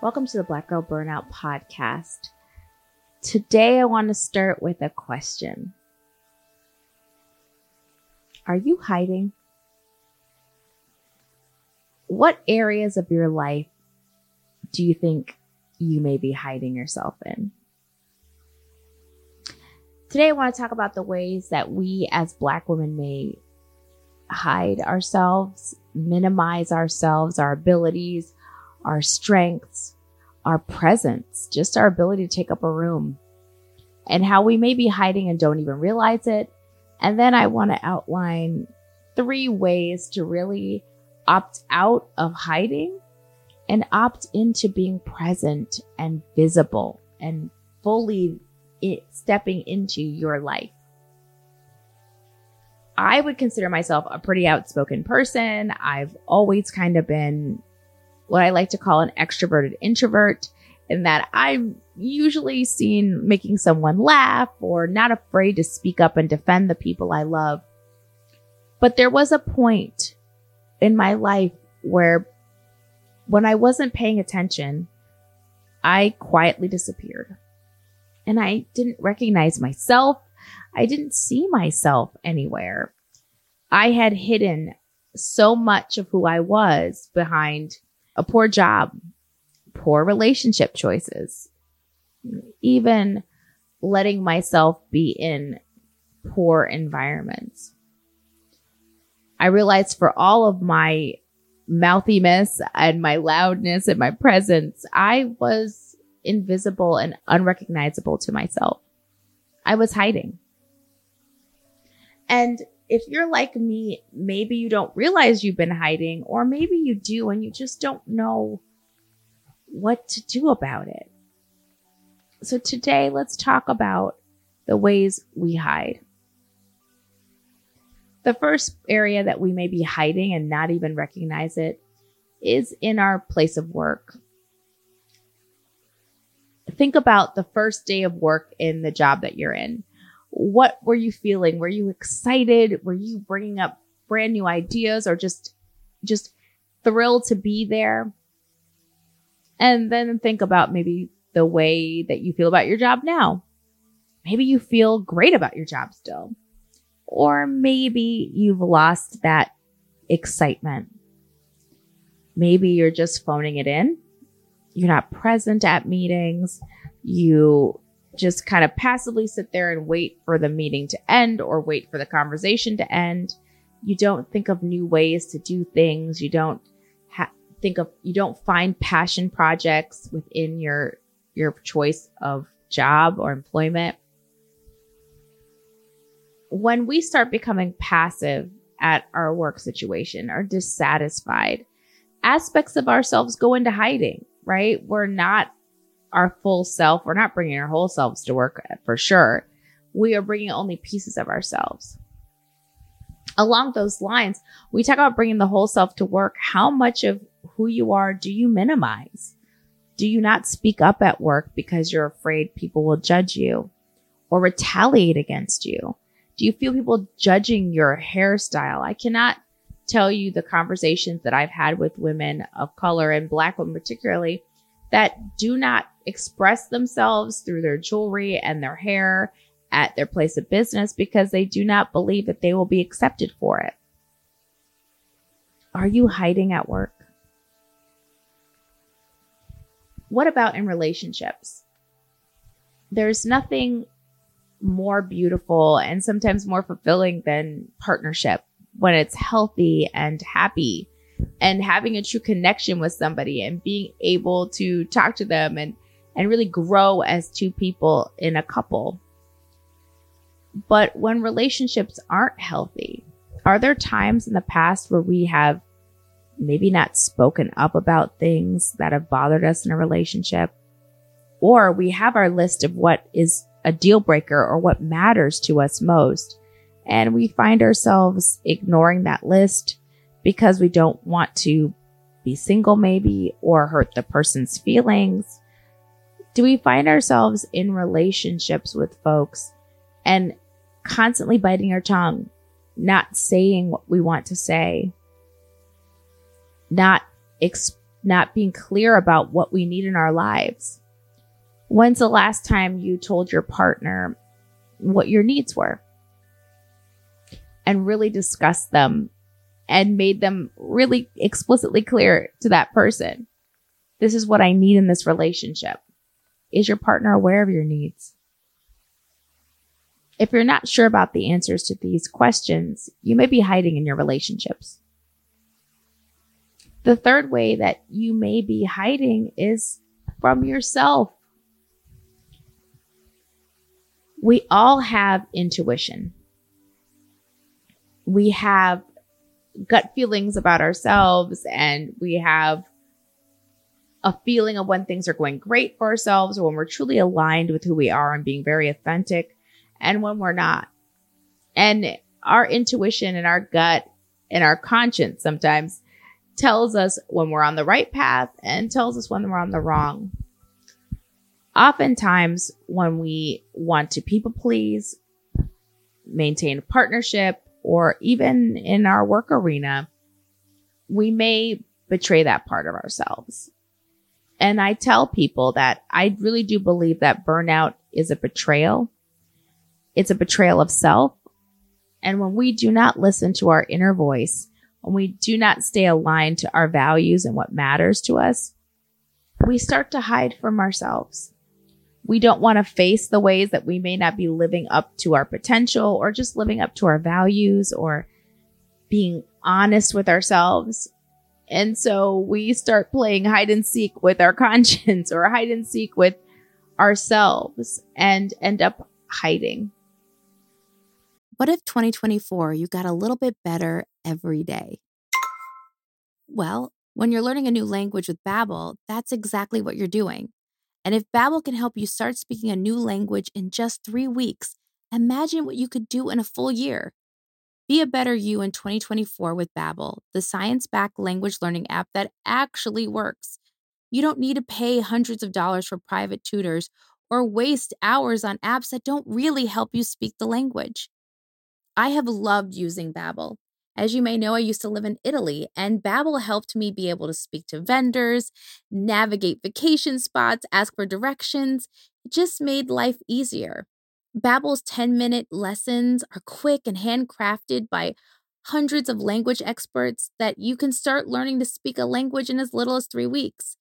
Welcome to the Black Girl Burnout Podcast. Today, I want to start with a question Are you hiding? What areas of your life do you think you may be hiding yourself in? Today, I want to talk about the ways that we as Black women may hide ourselves, minimize ourselves, our abilities, our strengths, our presence, just our ability to take up a room, and how we may be hiding and don't even realize it. And then I want to outline three ways to really opt out of hiding and opt into being present and visible and fully stepping into your life. I would consider myself a pretty outspoken person. I've always kind of been what I like to call an extroverted introvert, in that I'm usually seen making someone laugh or not afraid to speak up and defend the people I love. But there was a point in my life where when I wasn't paying attention, I quietly disappeared. And I didn't recognize myself. I didn't see myself anywhere. I had hidden so much of who I was behind a poor job, poor relationship choices, even letting myself be in poor environments. I realized for all of my mouthiness and my loudness and my presence, I was invisible and unrecognizable to myself. I was hiding. And if you're like me, maybe you don't realize you've been hiding, or maybe you do and you just don't know what to do about it. So today, let's talk about the ways we hide. The first area that we may be hiding and not even recognize it is in our place of work. Think about the first day of work in the job that you're in what were you feeling? Were you excited? Were you bringing up brand new ideas or just, just thrilled to be there? And then think about maybe the way that you feel about your job now. Maybe you feel great about your job still. Or maybe you've lost that excitement. Maybe you're just phoning it in. You're not present at meetings. You just kind of passively sit there and wait for the meeting to end or wait for the conversation to end. You don't think of new ways to do things. You don't ha- think of, you don't find passion projects within your, your choice of job or employment. When we start becoming passive at our work situation or dissatisfied, aspects of ourselves go into hiding, right? We're not our full self. We're not bringing our whole selves to work for sure. We are bringing only pieces of ourselves. Along those lines, we talk about bringing the whole self to work. How much of who you are do you minimize? Do you not speak up at work because you're afraid people will judge you or retaliate against you? Do you feel people judging your hairstyle? I cannot tell you the conversations that I've had with women of color and black women particularly that do not express themselves through their jewelry and their hair at their place of business because they do not believe that they will be accepted for it. Are you hiding at work? What about in relationships? There's nothing more beautiful and sometimes more fulfilling than partnership when it's healthy and happy and having a true connection with somebody and being able to talk to them and and really grow as two people in a couple. But when relationships aren't healthy, are there times in the past where we have maybe not spoken up about things that have bothered us in a relationship? Or we have our list of what is a deal breaker or what matters to us most. And we find ourselves ignoring that list because we don't want to be single, maybe, or hurt the person's feelings. Do we find ourselves in relationships with folks and constantly biting our tongue, not saying what we want to say, not ex- not being clear about what we need in our lives? When's the last time you told your partner what your needs were and really discussed them and made them really explicitly clear to that person? This is what I need in this relationship. Is your partner aware of your needs? If you're not sure about the answers to these questions, you may be hiding in your relationships. The third way that you may be hiding is from yourself. We all have intuition. We have gut feelings about ourselves and we have a feeling of when things are going great for ourselves or when we're truly aligned with who we are and being very authentic and when we're not. And our intuition and our gut and our conscience sometimes tells us when we're on the right path and tells us when we're on the wrong. Oftentimes, when we want to people please, maintain a partnership, or even in our work arena, we may betray that part of ourselves. And I tell people that I really do believe that burnout is a betrayal. It's a betrayal of self. And when we do not listen to our inner voice, when we do not stay aligned to our values and what matters to us, we start to hide from ourselves. We don't want to face the ways that we may not be living up to our potential or just living up to our values or being honest with ourselves. And so we start playing hide and seek with our conscience or hide and seek with ourselves and end up hiding. What if 2024 you got a little bit better every day? Well, when you're learning a new language with Babbel, that's exactly what you're doing. And if Babbel can help you start speaking a new language in just 3 weeks, imagine what you could do in a full year. Be a better you in 2024 with Babbel, the science-backed language learning app that actually works. You don't need to pay hundreds of dollars for private tutors or waste hours on apps that don't really help you speak the language. I have loved using Babbel. As you may know, I used to live in Italy, and Babbel helped me be able to speak to vendors, navigate vacation spots, ask for directions. It just made life easier. Babbel's 10-minute lessons are quick and handcrafted by hundreds of language experts that you can start learning to speak a language in as little as 3 weeks.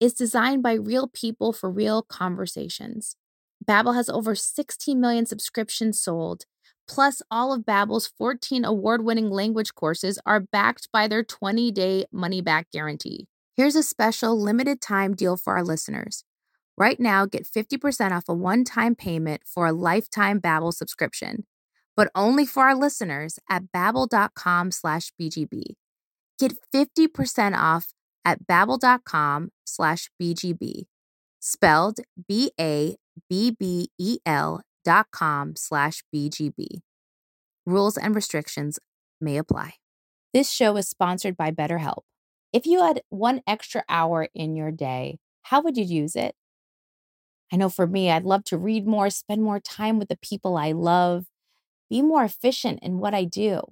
It's designed by real people for real conversations. Babbel has over 16 million subscriptions sold Plus, all of Babbel's 14 award-winning language courses are backed by their 20-day money-back guarantee. Here's a special limited-time deal for our listeners. Right now, get 50% off a one-time payment for a lifetime Babbel subscription, but only for our listeners at babbel.com slash BGB. Get 50% off at babbel.com slash BGB, spelled B-A-B-B-E-L dot com slash BGB. Rules and restrictions may apply. This show is sponsored by BetterHelp. If you had one extra hour in your day, how would you use it? I know for me, I'd love to read more, spend more time with the people I love, be more efficient in what I do.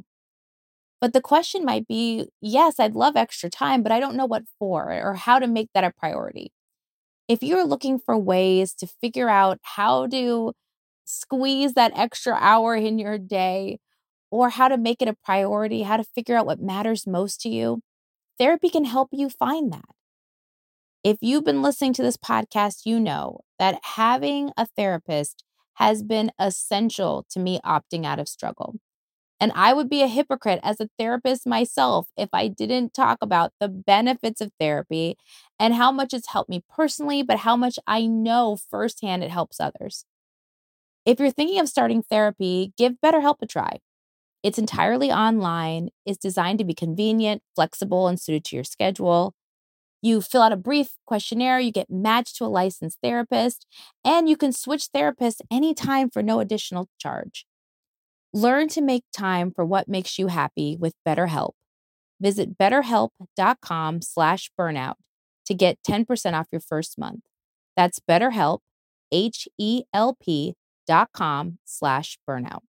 But the question might be yes, I'd love extra time, but I don't know what for or how to make that a priority. If you're looking for ways to figure out how to squeeze that extra hour in your day or how to make it a priority, how to figure out what matters most to you, therapy can help you find that. If you've been listening to this podcast, you know that having a therapist has been essential to me opting out of struggle. And I would be a hypocrite as a therapist myself if I didn't talk about the benefits of therapy and how much it's helped me personally, but how much I know firsthand it helps others. If you're thinking of starting therapy, give BetterHelp a try. It's entirely online, is designed to be convenient, flexible, and suited to your schedule. You fill out a brief questionnaire, you get matched to a licensed therapist, and you can switch therapists anytime for no additional charge. Learn to make time for what makes you happy with BetterHelp. Visit betterhelp.com slash burnout to get 10% off your first month. That's BetterHelp, H-E-L-P dot com slash burnout.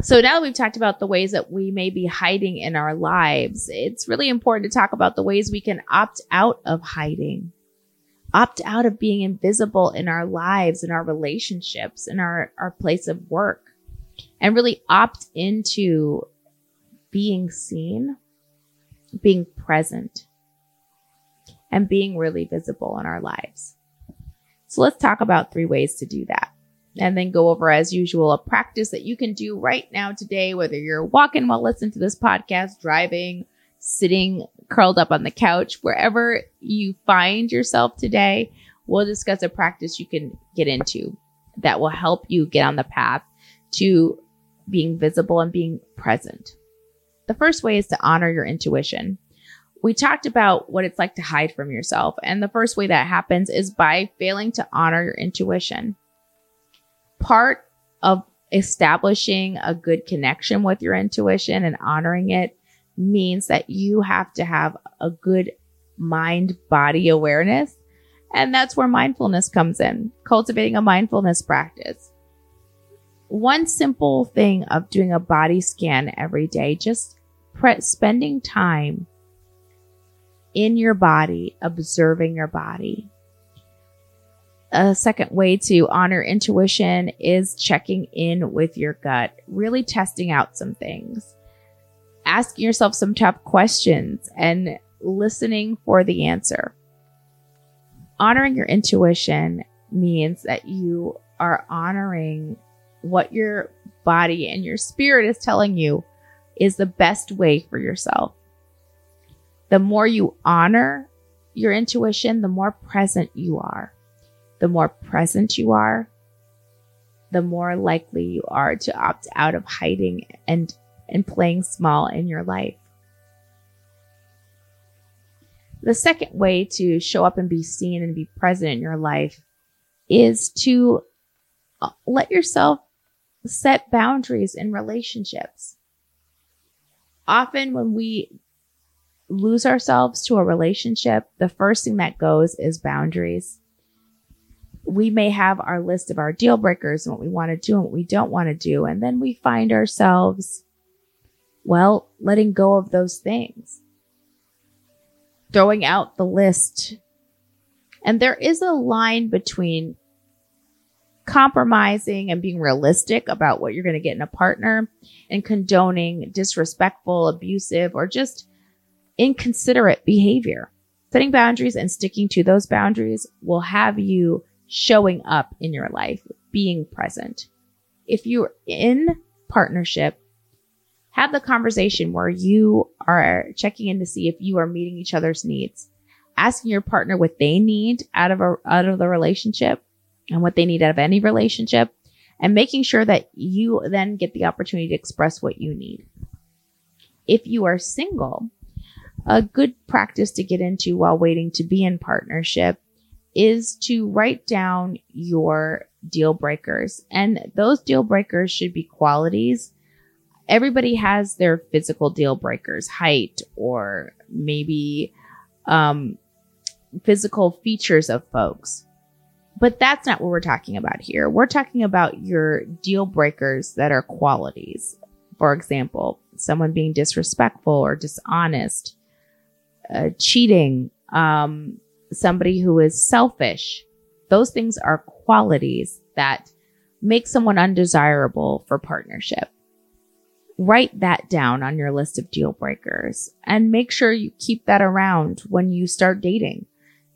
So now that we've talked about the ways that we may be hiding in our lives, it's really important to talk about the ways we can opt out of hiding, opt out of being invisible in our lives, in our relationships, in our, our place of work, and really opt into being seen, being present, and being really visible in our lives. So let's talk about three ways to do that and then go over as usual a practice that you can do right now today, whether you're walking while listening to this podcast, driving, sitting curled up on the couch, wherever you find yourself today, we'll discuss a practice you can get into that will help you get on the path to being visible and being present. The first way is to honor your intuition. We talked about what it's like to hide from yourself. And the first way that happens is by failing to honor your intuition part of establishing a good connection with your intuition and honoring it means that you have to have a good mind body awareness. And that's where mindfulness comes in, cultivating a mindfulness practice. One simple thing of doing a body scan every day, just pre- spending time in your body, observing your body, a second way to honor intuition is checking in with your gut, really testing out some things, asking yourself some tough questions and listening for the answer. Honoring your intuition means that you are honoring what your body and your spirit is telling you is the best way for yourself. The more you honor your intuition, the more present you are the more present you are, the more likely you are to opt out of hiding and, and playing small in your life. The second way to show up and be seen and be present in your life is to uh, let yourself set boundaries in relationships. Often when we lose ourselves to a relationship, the first thing that goes is boundaries we may have our list of our deal breakers and what we want to do and what we don't want to do. And then we find ourselves, well, letting go of those things, throwing out the list. And there is a line between compromising and being realistic about what you're going to get in a partner and condoning disrespectful, abusive, or just inconsiderate behavior. Setting boundaries and sticking to those boundaries will have you showing up in your life, being present. If you're in partnership, have the conversation where you are checking in to see if you are meeting each other's needs, asking your partner what they need out of a, out of the relationship and what they need out of any relationship and making sure that you then get the opportunity to express what you need. If you are single, a good practice to get into while waiting to be in partnership is to write down your deal breakers. And those deal breakers should be qualities. Everybody has their physical deal breakers, height or maybe um, physical features of folks. But that's not what we're talking about here. We're talking about your deal breakers that are qualities. For example, someone being disrespectful or dishonest, uh, cheating, um, somebody who is selfish. Those things are qualities that make someone undesirable for partnership. Write that down on your list of deal breakers and make sure you keep that around when you start dating.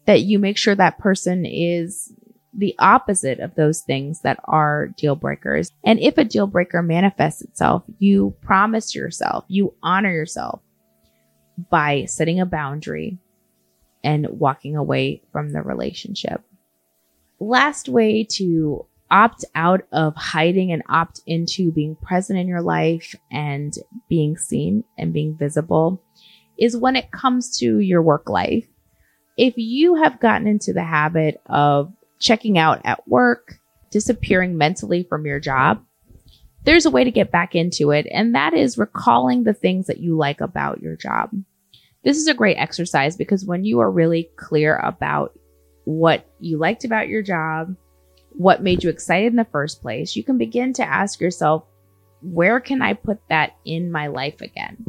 That you make sure that person is the opposite of those things that are deal breakers. And if a deal breaker manifests itself, you promise yourself, you honor yourself by setting a boundary, and walking away from the relationship. Last way to opt out of hiding and opt into being present in your life and being seen and being visible is when it comes to your work life. If you have gotten into the habit of checking out at work, disappearing mentally from your job, there's a way to get back into it, and that is recalling the things that you like about your job. This is a great exercise because when you are really clear about what you liked about your job, what made you excited in the first place, you can begin to ask yourself, where can I put that in my life again?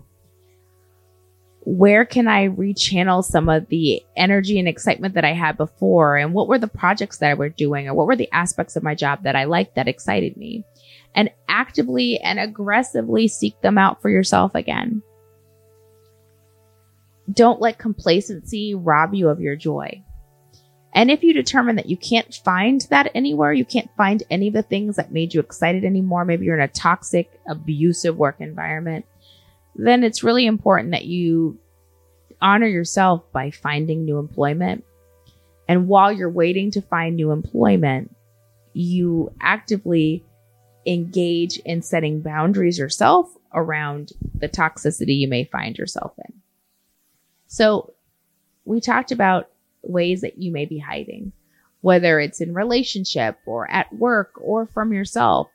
Where can I rechannel some of the energy and excitement that I had before? And what were the projects that I were doing? Or what were the aspects of my job that I liked that excited me? Actively and aggressively seek them out for yourself again. Don't let complacency rob you of your joy. And if you determine that you can't find that anywhere, you can't find any of the things that made you excited anymore, maybe you're in a toxic, abusive work environment, then it's really important that you honor yourself by finding new employment. And while you're waiting to find new employment, you actively engage in setting boundaries yourself around the toxicity you may find yourself in. So we talked about ways that you may be hiding, whether it's in relationship or at work or from yourself.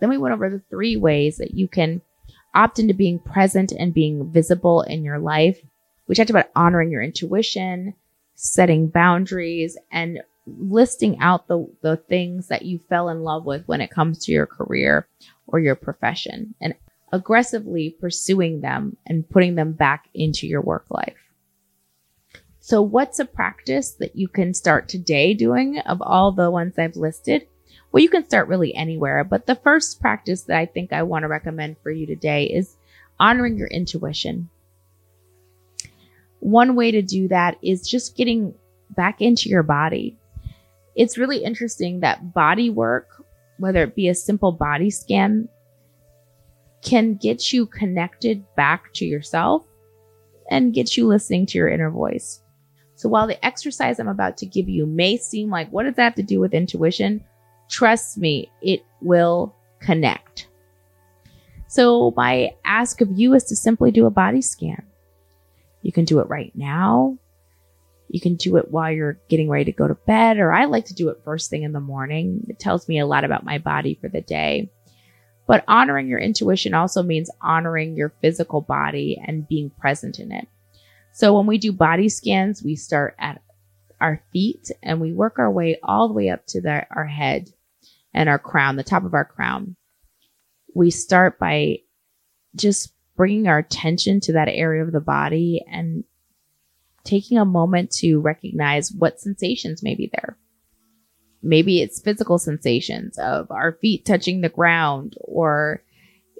Then we went over the three ways that you can opt into being present and being visible in your life. We talked about honoring your intuition, setting boundaries, and listing out the, the things that you fell in love with when it comes to your career or your profession and aggressively pursuing them and putting them back into your work life. So what's a practice that you can start today doing of all the ones I've listed? Well, you can start really anywhere, but the first practice that I think I want to recommend for you today is honoring your intuition. One way to do that is just getting back into your body. It's really interesting that body work, whether it be a simple body scan, can get you connected back to yourself and get you listening to your inner voice. So while the exercise I'm about to give you may seem like, what does that have to do with intuition? Trust me, it will connect. So my ask of you is to simply do a body scan. You can do it right now. You can do it while you're getting ready to go to bed, or I like to do it first thing in the morning. It tells me a lot about my body for the day. But honoring your intuition also means honoring your physical body and being present in it. So when we do body scans, we start at our feet and we work our way all the way up to the, our head and our crown, the top of our crown. We start by just bringing our attention to that area of the body and taking a moment to recognize what sensations may be there. Maybe it's physical sensations of our feet touching the ground, or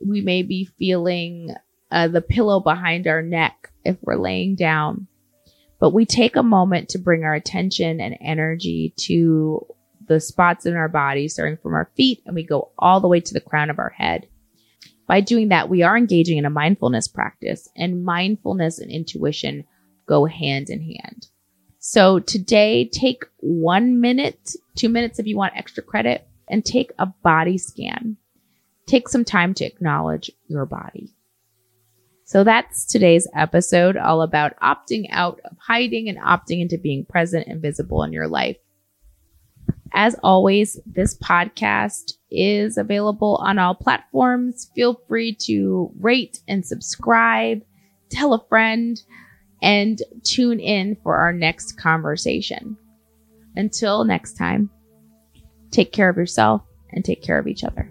we may be feeling uh, the pillow behind our neck if we're laying down. But we take a moment to bring our attention and energy to the spots in our body, starting from our feet, and we go all the way to the crown of our head. By doing that, we are engaging in a mindfulness practice, and mindfulness and intuition go hand in hand. So today, take one minute, two minutes if you want extra credit, and take a body scan. Take some time to acknowledge your body. So that's today's episode, all about opting out of hiding and opting into being present and visible in your life. As always, this podcast is available on all platforms. Feel free to rate and subscribe, tell a friend, and tune in for our next conversation. Until next time, take care of yourself and take care of each other.